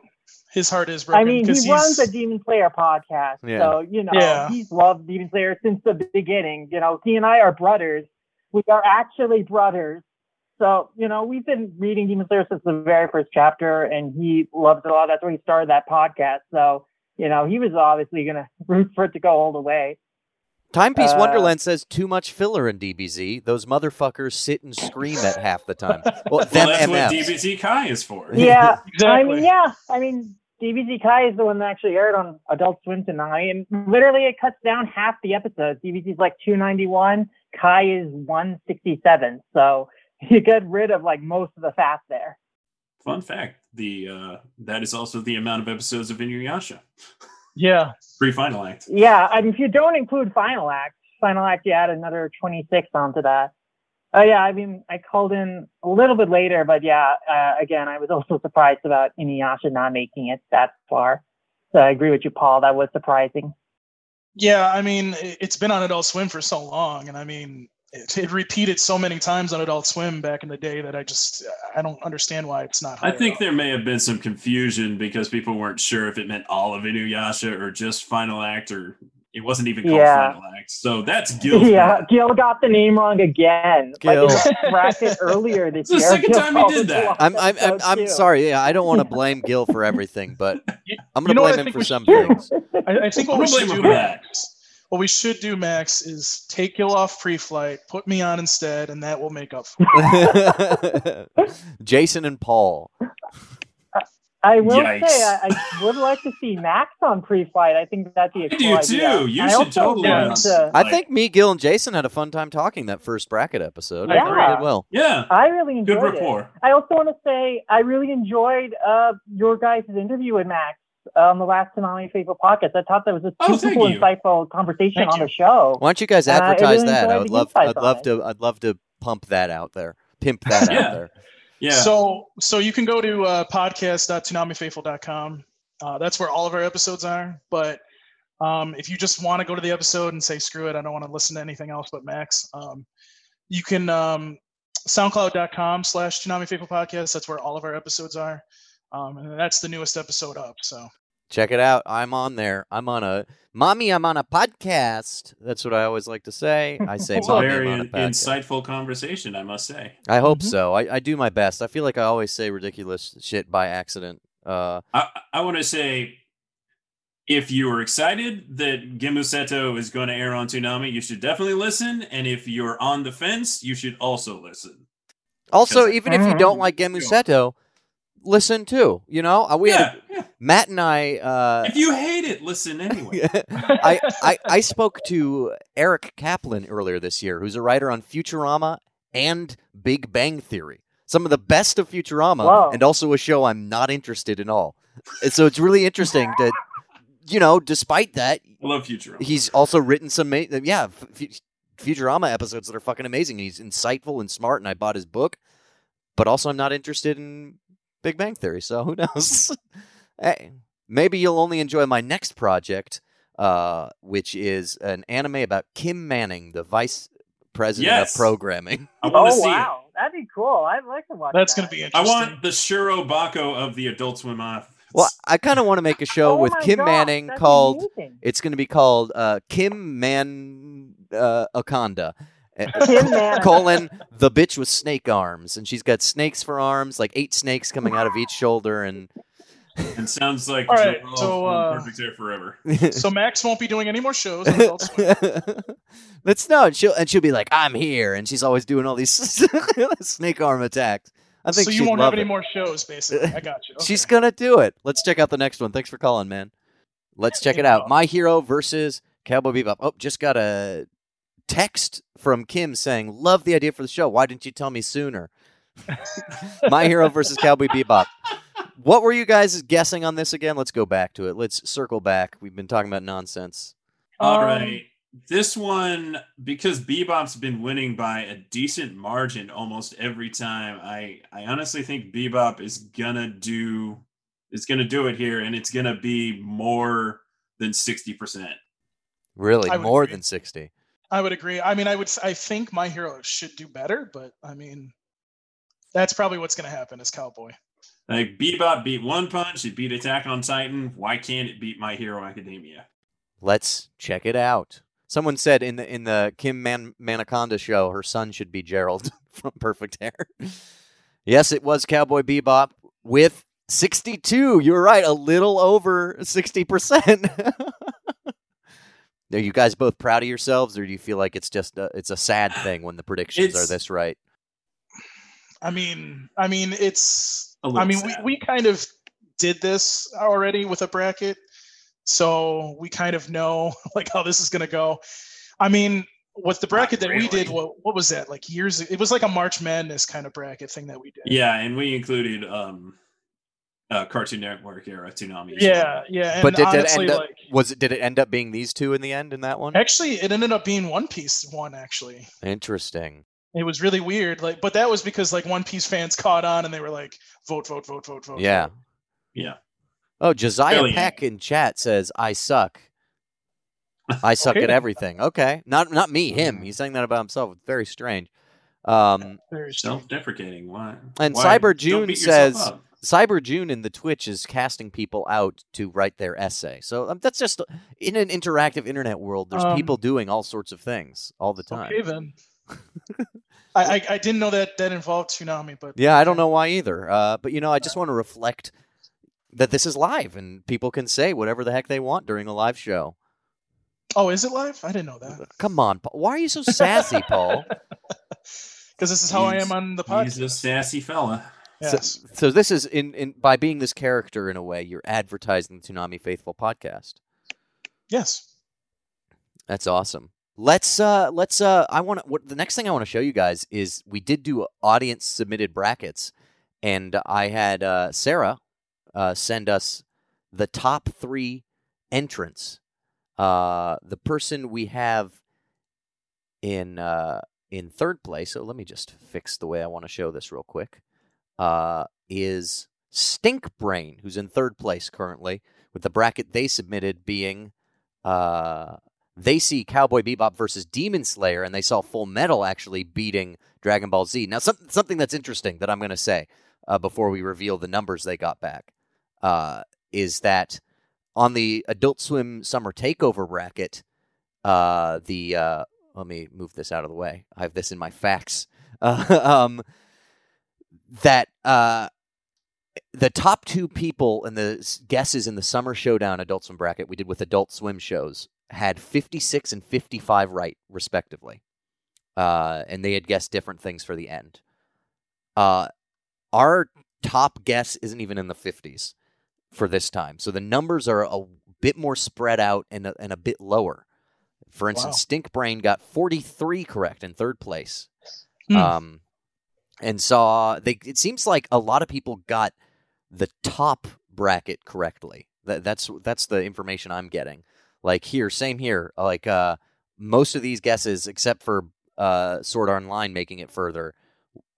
His heart is broken. I mean, he 'cause runs he's- a Demon Slayer podcast, Yeah. so you know Yeah. he's loved Demon Slayer since the beginning. You know, he and I are brothers. We are actually brothers. So you know, we've been reading Demon Slayer since the very first chapter, and he loves it a lot. That's where he started that podcast. So you know, he was obviously gonna root for it to go all the way. Timepiece Uh, Wonderland says too much filler in DBZ. Those motherfuckers sit and scream at half the time. Well, Well, them that's what DBZ Kai is for. Yeah, I mean, yeah, I mean, DBZ Kai is the one that actually aired on Adult Swim tonight, and literally it cuts down half the episodes. DBZ is like 291, Kai is 167, so you get rid of like most of the fat there. Fun fact: the uh, that is also the amount of episodes of Inuyasha yeah. pre-final act. Yeah, I mean, if you don't include Final Act, Final Act, you add another 26 onto that. Oh yeah, I mean, I called in a little bit later, but yeah, uh, again, I was also surprised about Inuyasha not making it that far. So I agree with you, Paul. That was surprising. Yeah, I mean, it- it's been on Adult Swim for so long, and I mean, it, it repeated so many times on Adult Swim back in the day that I just I don't understand why it's not. I think up. there may have been some confusion because people weren't sure if it meant all of Inuyasha or just Final Act, or it wasn't even called Yeah. Final Act. So that's Gil. yeah, bad. Gil got the name wrong again. Gil. Like in the bracket earlier this It's the year. second Gil time he did that. I'm I'm I'm, episode I'm sorry. Yeah, I don't want to blame Gil for everything, but I'm gonna know what I blame him for some should- things. I, I think what we should do, him for that. Max. What we should do, Max, is take Gil off pre-flight, put me on instead, and that will make up for it. Jason and Paul. I will Yikes. say I, I would like to see Max on pre-flight. I think that'd be a I cool do idea. too. You I should totally want want to- I think me, Gil, and Jason had a fun time talking that first bracket episode. I Yeah. thought we did well. Yeah, I really enjoyed good it. I also want to say I really enjoyed uh, your guys' interview with Max on the last Toonami Faithful podcast. I thought that was a Oh, super thank insightful conversation Thank on you. the show. Why don't you guys Uh, I advertise really that? I would love. I'd love it. to. I'd love to pump that out there. Pimp that Yeah. out there. Yeah. So, so you can go to uh, podcast.toonamifaithful.com. Uh, that's where all of our episodes are. But um, if you just want to go to the episode and say screw it, I don't want to listen to anything else but Max. Um, you can um, SoundCloud.com slash Toonami Faithful Podcast. That's where all of our episodes are, um, and that's the newest episode up. So Check it out. I'm on there. I'm on a mommy. I'm on a podcast. That's what I always like to say. I say it's a very a insightful conversation, I must say. I hope Mhm. so. I, I do my best. I feel like I always say ridiculous shit by accident. Uh, I, I want to say, if you are excited that Gemusetto is going to air on Toonami, you should definitely listen. And if you're on the fence, you should also listen. also, even if you don't Mhm. like Gemusetto, listen too. You know, Uh, we had a, yeah. Matt and I. Uh, If you hate it, listen anyway. I, I I spoke to Eric Kaplan earlier this year, who's a writer on Futurama and Big Bang Theory. Some of the best of Futurama, Whoa. and also a show I'm not interested in all. And so it's really interesting that, you know, despite that, I love Futurama. he's also written some, ma- yeah, F- F- Futurama episodes that are fucking amazing. He's insightful and smart, and I bought his book, but also I'm not interested in Big Bang Theory, so who knows? hey, maybe you'll only enjoy my next project, uh, which is an anime about Kim Manning, the vice president Yes. of programming. I want to oh see wow, that'd be cool. I'd like to watch. That. That's that. going to be it. I want the Shirobako of the Adult Swim office. Well, I kind of want to make a show Oh with Kim gosh, Manning called. amazing. It's going to be called uh, Kim Man uh, Akonda. Kim colon the bitch with snake arms and she's got snakes for arms like eight snakes coming out of each shoulder and and sounds like All right, Joel so, uh, Perfect Hair Forever. so Max won't be doing any more shows. on Adult Swim. Let's no, and she'll and she'll be like, "I'm here," and she's always doing all these snake arm attacks. I think so you she'd won't love have any more shows, basically. I got you. Okay. She's gonna do it. Let's check out the next one. Thanks for calling, man. Let's check it out. My Hero versus Cowboy Bebop. Oh, just got a text from Kim saying, "Love the idea for the show. Why didn't you tell me sooner?" My Hero versus Cowboy Bebop. What were you guys guessing on this again? Let's go back to it. Let's circle back. We've been talking about nonsense. All Um, right. This one, because Bebop's been winning by a decent margin almost every time, I, I honestly think Bebop is gonna do is gonna do it here, and it's gonna be more than sixty percent. Really, more agree. than sixty. I would agree. I mean, I would. I think my hero should do better, but I mean, that's probably what's going to happen. Is Cowboy? Like Bebop beat One Punch, it beat Attack on Titan. Why can't it beat My Hero Academia? Let's check it out. Someone said in the in the Kim Man- Manaconda show, her son should be Gerald from Perfect Hair. yes, it was Cowboy Bebop with 62. You were right, a little over 60%. Are you guys both proud of yourselves, or do you feel like it's just a, it's a sad thing when the predictions are this right? I mean, I mean, it's. A I mean, sad. we we kind of did this already with a bracket, so we kind of know like how this is going to go. I mean, with the bracket that we did, what what was that like years? It was like a March Madness kind of bracket thing that we did. Yeah, and we included um uh Cartoon Network era Toonami. yeah, yeah. And but did it honestly, end up like, was it did it end up being these two in the end in that one? actually, it ended up being One Piece one. Actually, Interesting. it was really weird. Like, but that was because like One Piece fans caught on and they were like, vote, vote, vote, vote, vote. Yeah. vote. Yeah. Oh, Josiah Brilliant. Peck in chat says, "I suck. I suck Okay. at everything." Okay, not not me, him. He's saying that about himself. It's very strange. Um, Very strange. Self-deprecating. Why? And Why? Cyber Don't June beat says- up. Cyber June in the Twitch is casting people out to write their essay. So um, that's just in an interactive internet world. There's Um, people doing all sorts of things all the time. Okay then. I, I I didn't know that that involved Toonami, but Yeah, I don't know why either. Uh, but you know, I just want to reflect that this is live and people can say whatever the heck they want during a live show. Oh, is it live? I didn't know that. Come on, Paul. why are you so sassy, Paul? Because this is how I am on the podcast. He's a sassy fella. Yes. So, so this is in, in by being this character in a way, you're advertising the Toonami Faithful podcast. yes. That's awesome. Let's uh let's uh I want what the next thing I want to show you guys is we did do audience submitted brackets and I had uh Sarah uh send us the top 3 entrants. Uh the person we have in uh in third place, so let me just fix the way I want to show this real quick. Uh is Stink Brain who's in third place currently with the bracket they submitted being uh they see Cowboy Bebop versus Demon Slayer, and they saw Full Metal actually beating Dragon Ball Z. Now, some, something that's interesting that I'm going to say uh, before we reveal the numbers they got back uh, is that on the Adult Swim Summer Takeover bracket, uh, the uh, let me move this out of the way. I have this in my facts. Um, that uh, the top two people in the guesses in the Summer Showdown Adult Swim bracket we did with Adult Swim shows had 56 and 55 right, respectively. Uh, and they had guessed different things for the end. Uh, our top guess isn't even in the 50s for this time. So the numbers are a bit more spread out and a, and a bit lower. For instance, Wow. Stink Brain got 43 correct in third place. Hmm. Um, and saw they. It seems like a lot of people got the top bracket correctly. That, that's that's the information I'm getting. Like here, same here. Like uh, most of these guesses, except for uh, Sword Art Online making it further,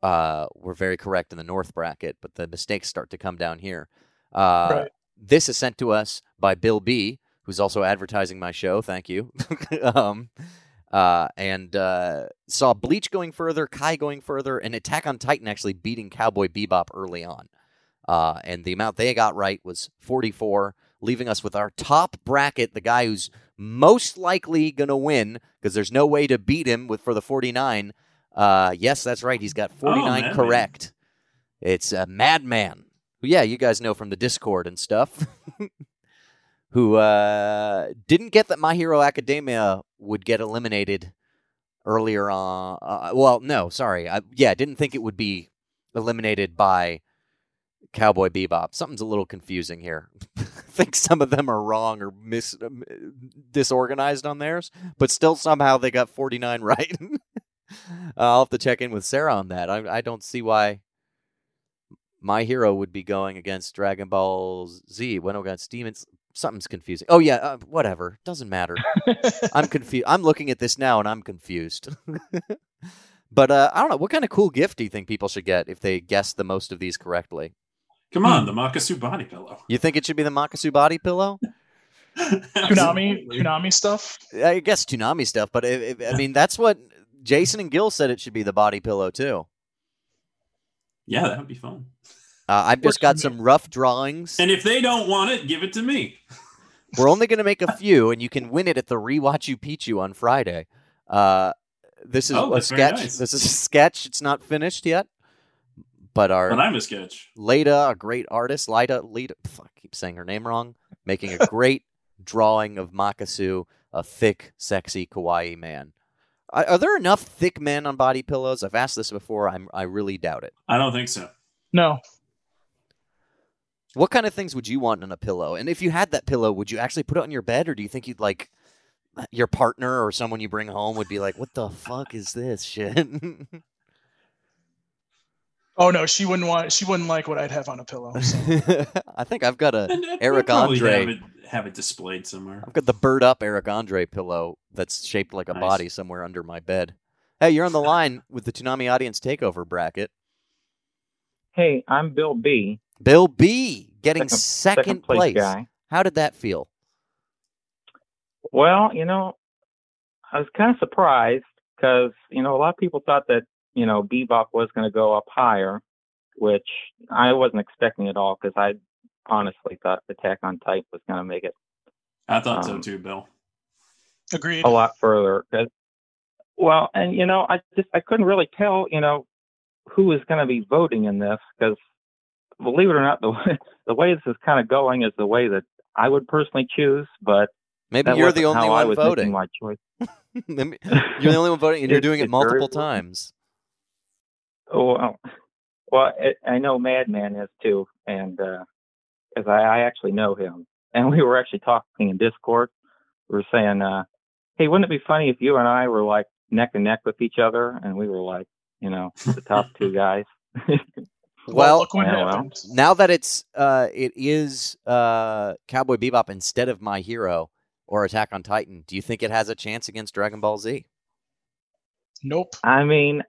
uh, were very correct in the North bracket. But the mistakes start to come down here. Uh, Right. This is sent to us by Bill B, who's also advertising my show. Thank you. um, uh, and uh, saw Bleach going further, Kai going further, and Attack on Titan actually beating Cowboy Bebop early on. Uh, and the amount they got right was 44, leaving us with our top bracket, the guy who's most likely going to win because there's no way to beat him with for the 49. Uh, yes, that's right. He's got 49 Madman. correct. It's a madman. Yeah, you guys know from the Discord and stuff. who uh, didn't get that My Hero Academia would get eliminated earlier on. Uh, well, no, sorry. I, yeah, didn't think it would be eliminated by Cowboy Bebop. Something's a little confusing here. I think some of them are wrong or mis- um, disorganized on theirs, but still somehow they got 49 right. uh, I'll have to check in with Sarah on that. I, I don't see why my hero would be going against Dragon Ball Z. Went against Demons. Something's confusing. Oh yeah, uh, whatever. Doesn't matter. I'm confused. I'm looking at this now and I'm confused. but uh, I don't know. What kind of cool gift do you think people should get if they guess the most of these correctly? Come on, the Makasu body pillow. You think it should be the Makasu body pillow? Toonami, Toonami stuff. I guess Toonami stuff, but it, it- I mean that's what Jason and Gil said it should be the body pillow too. Yeah, that would be fun. Uh, I've just got some rough drawings. And if they don't want it, give it to me. We're only going to make a few, and you can win it at the Rewatch You Pichu on Friday. Uh, this is Oh, a sketch. nice. This is a sketch. It's not finished yet, but our But I'm a sketch. Leda, a great artist, Leda, Leda. fuck, I keep saying her name wrong, making a great drawing of Makasu, a thick, sexy, kawaii man. Are, are there enough thick men on body pillows? I've asked this before. I'm, I really doubt it. I don't think so. No. What kind of things would you want in a pillow? And if you had that pillow, would you actually put it on your bed, or do you think you'd like your partner or someone you bring home would be like, "What the fuck is this shit"? Oh no, she wouldn't want. She wouldn't like what I'd have on a pillow. So. I think I've got a And I'd Eric Andre. Have it, have it displayed somewhere. I've got the bird up Eric Andre pillow that's shaped like a Nice. body somewhere under my bed. Hey, you're on the line with the Toonami audience takeover bracket. Hey, I'm Bill B. Bill B, getting Second- second, second place place. guy. How did that feel? Well, you know, I was kind of surprised because you know a lot of people thought that you know Bebop was going to go up higher, which I wasn't expecting at all because I honestly thought Attack on Titan was going to make it I thought so Um, too, Bill. Agreed. a lot further. 'cause- well, and you know, I just I couldn't really tell, you know, who was going to be voting in this because, believe it or not, the way, the way this is kind of going is the way that I would personally choose. But Maybe you're the only one voting. my choice. You're the only one voting, and you're doing it multiple times. Oh, well, well it, I know Madman is too, and because I, I actually know him, and we were actually talking in Discord. We were saying, uh, "Hey, wouldn't it be funny if you and I were like neck and neck with each other, and we were like, you know, the top two guys?" Well, look what well. now that it's uh, it is uh, Cowboy Bebop instead of My Hero or Attack on Titan, do you think it has a chance against Dragon Ball Z? Nope. I mean,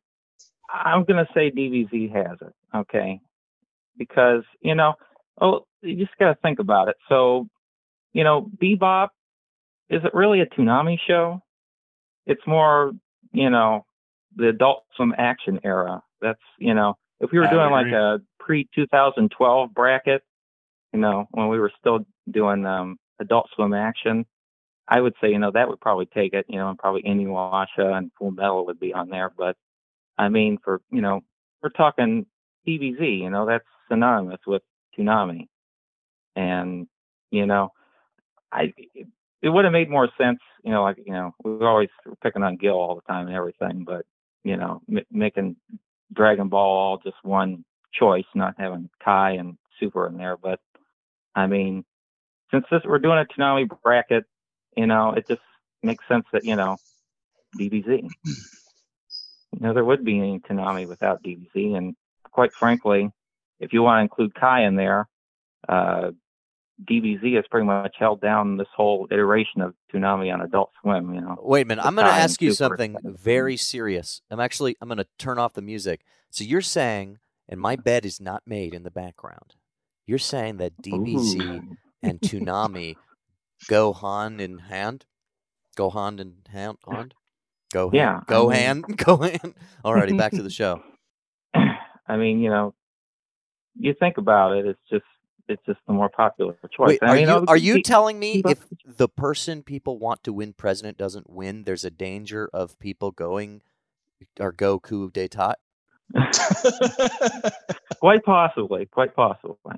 I'm gonna say DBZ has it, okay? Because you know, oh, you just gotta think about it. So, you know, Bebop is it really a Toonami show? It's more, you know, the Adult Swim action era. That's you know, if we were I doing like a pre 2012 bracket, you know, when we were still doing um, Adult Swim action, I would say, you know, that would probably take it, you know, and probably Inuyasha and Full Metal would be on there. But I mean, for, you know, we're talking DBZ, you know, that's synonymous with Toonami. And, you know, I, it, it would have made more sense, you know, like, you know, we were always picking on Gil all the time and everything, but, you know, m- making Dragon Ball all just one choice, not having Kai and Super in there. But I mean, since this, we're doing a Toonami bracket, you know, it just makes sense that, you know, DBZ. You know, there would be any Toonami without DBZ. And quite frankly, if you want to include Kai in there, uh, DBZ has pretty much held down this whole iteration of Toonami on Adult Swim, you know. Wait a minute. I'm going to ask you something very serious. I'm actually I'm going to turn off the music. So you're saying, and my bed is not made in the background. You're saying that DBZ Ooh. and Toonami go hand in hand, go hand in hand, hand? go hand, Yeah, I go mean- hand, go hand. Alrighty, back to the show. I mean, you know, you think about it, it's just it's just the more popular choice. Wait, I are mean, you are you pe- telling me if the person people want to win president doesn't win, there's a danger of people going or go coup d'état? quite possibly, quite possibly.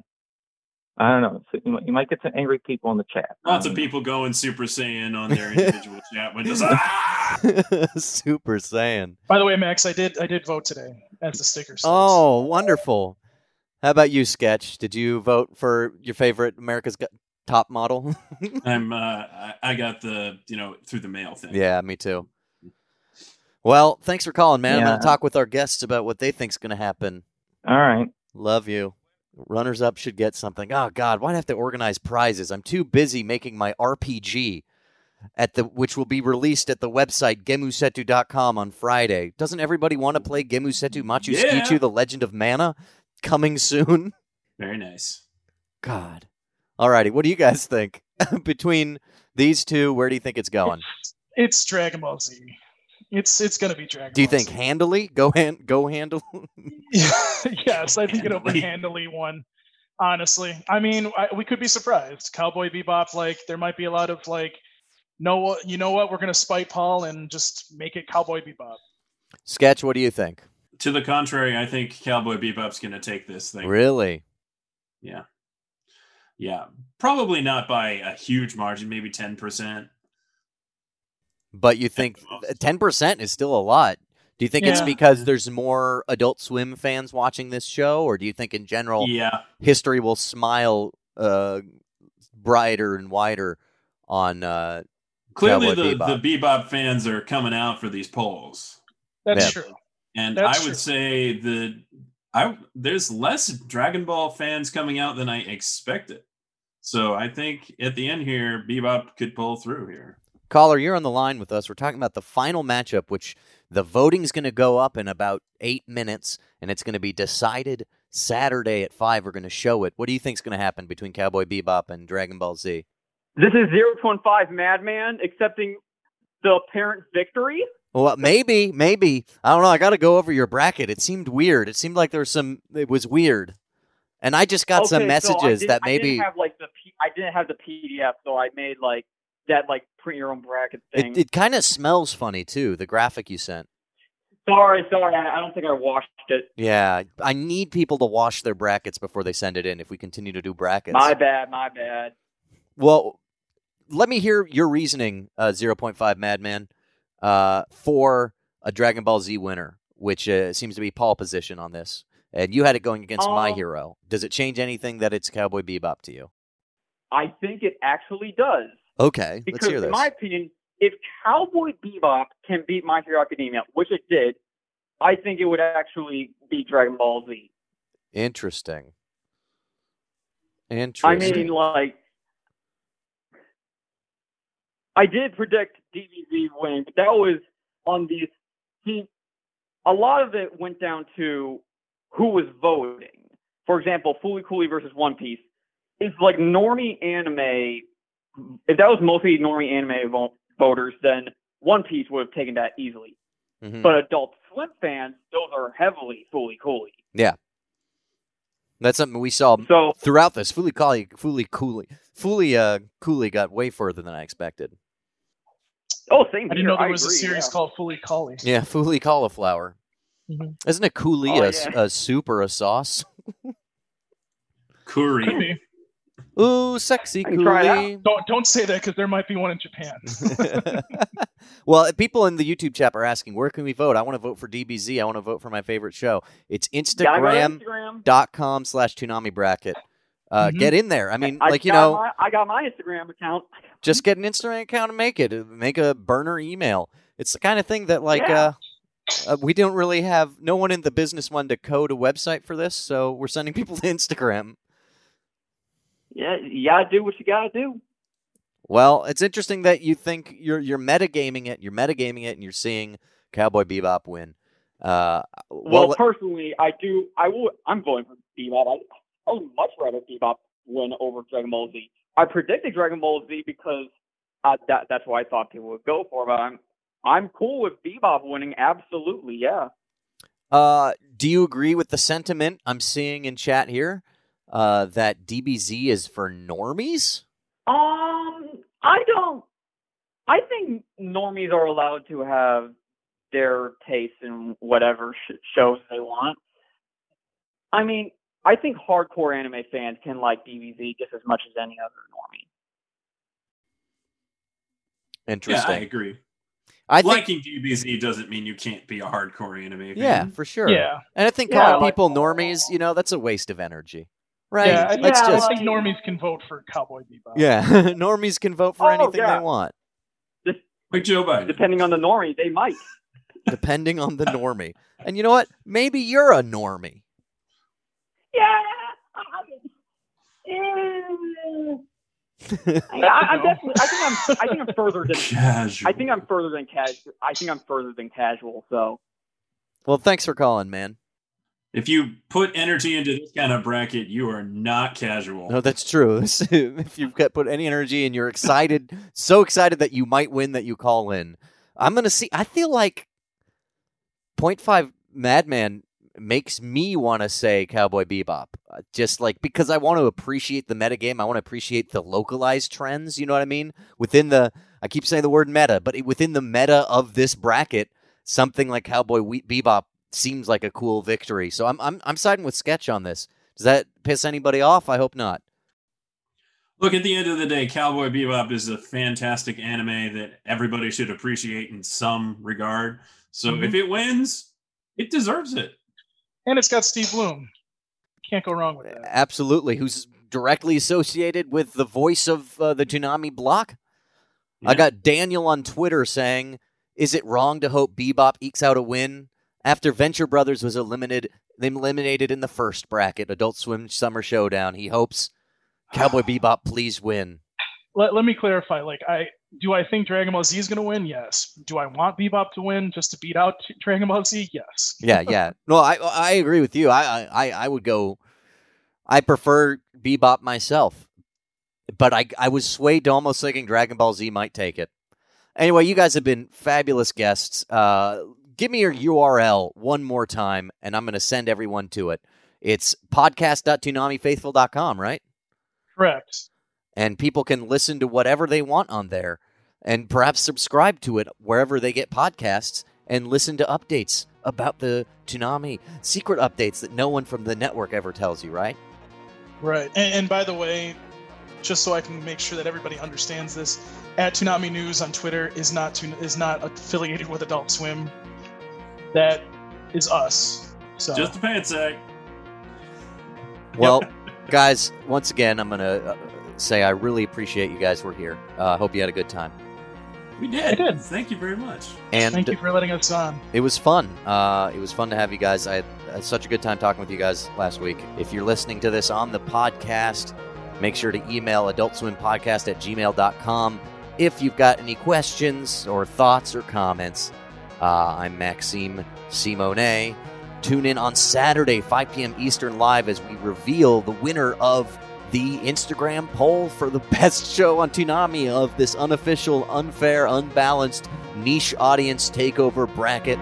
I don't know. So you, might, you might get some angry people in the chat. Lots I of people going Super Saiyan on their individual chat windows. Ah! Super Saiyan. By the way, Max, I did I did vote today as the sticker says. Oh, wonderful. How about you, Sketch? Did you vote for your favorite America's Got Top model? I'm uh, I- I got the you know through the mail thing. yeah, me too. Well, thanks for calling, man. I'm going to talk with our guests about what they think's going to happen. All right. Love you. Runners up should get something. Oh God, why'd I have to organize prizes? I'm too busy making my RPG at the which will be released at the website gemusetto.com on Friday. Doesn't everybody want to play Gemusetto Machu Yeah. Skichu, the Legend of Mana? Coming soon. Very nice. God. Alrighty, what do you guys think? Between these two, where do you think it's going? It's Dragon Ball Z. It's it's gonna be Dragon. Do you Ball think Z. handily? Go hand go handle? yes, I think it'll be Handily. handily one. Honestly, I mean, I, we could be surprised. Cowboy Bebop, like there might be a lot of like, no, you know what? We're gonna spite Paul and just make it Cowboy Bebop. Sketch, what do you think? To the contrary, I think Cowboy Bebop's going to take this thing. Really? Yeah. Yeah. Probably not by a huge margin, maybe 10%. But you think ten percent is still a lot. Do you think it's because there's more Adult Swim fans watching this show, or do you think in general Yeah. history will smile uh, brighter and wider on? Uh, Clearly, Cowboy the, Bebop. the Bebop fans are coming out for these polls. That's Yeah. true. And That's I would true. say that I there's less Dragon Ball fans coming out than I expected. So I think at the end here, Bebop could pull through here. caller, you're on the line with us. We're talking about the final matchup, which the voting's going to go up in about eight minutes, and it's going to be decided Saturday at five We're going to show it. What do you think's going to happen between Cowboy Bebop and Dragon Ball Z? This is 0.5 Madman accepting the apparent victory. Well, maybe, maybe. I don't know. I got to go over your bracket. It seemed weird. It seemed like there was some. It was weird, and I just got okay, some messages didn't- that I maybe didn't have like the P- I didn't have the PDF, so I made like that like print your own bracket thing. it, it kind of smells funny too. The graphic you sent. sorry, sorry, I I don't think I washed it. Yeah, I need people to wash their brackets before they send it in. If we continue to do brackets, My bad, my bad. Well, let me hear your reasoning, uh, 0.5 Madman, uh, for a Dragon Ball Z winner, which uh, seems to be pole position on this. And you had it going against My Um, Hero. Does it change anything that it's Cowboy Bebop to you? I think it actually does. Okay, let's Because hear in my opinion, if Cowboy Bebop can beat My Hero Academia, which it did, I think it would actually beat Dragon Ball Z. Interesting. Interesting. I mean, like, I did predict DBZ winning, but that was on these. See, a lot of it went down to who was voting. For example, Fooly Cooley versus One Piece. If like normie anime, if that was mostly normie anime vo- voters, then One Piece would have taken that easily. Mhm. But Adult Swim fans, those are heavily Fooly Cooley. yeah. That's something we saw So throughout this. Fooly Cooley, Fooly Cooley, Fooly uh, Cooley got way further than I expected. Oh, same I didn't here. know there I was a series yeah. called Fully Collie. Yeah, Fooly cauliflower. Mhm. Isn't it coulis Oh, a s- yeah. a, soup or a sauce? Could Kuri. be. Ooh, sexy I can try it out. coolie. Don't don't say that because there might be one in Japan. well, people in the YouTube chat are asking, where can we vote? I want to vote for DBZ. I want to vote for my favorite show. It's Gotta Instagram.com Instagram. slash Toonami Bracket. Uh, Mhm. Get in there. I mean, I like, you know, my, I got my Instagram account. just get an Instagram account and make it. Make a burner email. It's the kind of thing that, like, Yeah. uh, uh, we don't really have, no one in the business wanted to code a website for this, so we're sending people to Instagram. Yeah, you gotta do what you gotta do. Well, it's interesting that you think you're you're metagaming it, you're metagaming it, and you're seeing Cowboy Bebop win. Uh, Well, well, personally, I do. I will. I'm voting for Bebop. I, I would much rather Bebop win over Dragon Ball Z. I predicted Dragon Ball Z because uh, that that's what I thought people would go for. But I'm I'm cool with Bebop winning. Absolutely, yeah. uh, do you agree with the sentiment I'm seeing in chat here uh, that DBZ is for normies? Um, I don't. I think normies are allowed to have their taste in whatever sh- shows they want. I mean, I think hardcore anime fans can like DBZ just as much as any other normie. Yeah, Interesting. I agree. I think, Liking DBZ doesn't mean you can't be a hardcore anime fan. yeah, for sure. Yeah. and I think Yeah, calling I like- people normies, you know, that's a waste of energy, right? Yeah, I, Let's Yeah, I think normies can vote for Cowboy Bebop. yeah, normies can vote for Oh, anything yeah. they want, Like Joe Biden. Depending on the normie, they might. depending on the normie. And you know what? Maybe you're a normie. Yeah. I'm, eh. I, I'm definitely. I think I'm. I think I'm further than. Casual. I think I'm further than casual. I think I'm further than casual. So Well, thanks for calling, man. If you put energy into this kind of bracket, you are not casual. No, that's true. if you've got put any energy and you're excited, so excited that you might win that you call in, I'm gonna see. I feel like 0.5 Madman makes me want to say Cowboy Bebop, Uh, just like because I want to appreciate the metagame. I want to appreciate the localized trends. You know what I mean? Within the, I keep saying the word meta, but within the meta of this bracket, something like Cowboy Bebop seems like a cool victory. So I'm I'm I'm siding with Sketch on this. Does that piss anybody off? I hope not. Look, at the end of the day, Cowboy Bebop is a fantastic anime that everybody should appreciate in some regard. So Mhm. if it wins, it deserves it. And it's got Steve Blum. Can't go wrong with that. Absolutely. Who's directly associated with the voice of uh, the Toonami block? I got Daniel on Twitter saying, "Is it wrong to hope Bebop ekes out a win after Venture Brothers was eliminated they eliminated in the first bracket, Adult Swim Summer Showdown? He hopes Cowboy Bebop please win." Let, let me clarify. Like I Do I think Dragon Ball Z is going to win? Yes. Do I want Bebop to win just to beat out Dragon Ball Z? Yes. Yeah, yeah. No, I I agree with you. I I I would go. I prefer Bebop myself, but I I was swayed to almost thinking Dragon Ball Z might take it. Anyway, you guys have been fabulous guests. Uh, give me your URL one more time, and I'm going to send everyone to it. It's podcast.toonamifaithful.com, right? Correct. And people can listen to whatever they want on there and perhaps subscribe to it wherever they get podcasts and listen to updates about the Toonami secret updates that no one from the network ever tells you, right? Right. And, and by the way, just so I can make sure that everybody understands this, at Toonami News on Twitter is not is not affiliated with Adult Swim. That is us. So Just a pants sack. Well, guys, once again, I'm going to uh, say I really appreciate you guys were here. I uh, hope you had a good time. We did. did. Thank you very much. And thank you for letting us on. It was fun. Uh, it was fun to have you guys. I had, I had such a good time talking with you guys last week. If you're listening to this on the podcast, make sure to email adultswimpodcast at gmail.com if you've got any questions or thoughts or comments. Uh, I'm Maxime Simonet. Tune in on Saturday, 5 p.m. Eastern Live, as we reveal the winner of the Instagram poll for the best show on Toonami of this unofficial, unfair, unbalanced niche audience takeover bracket.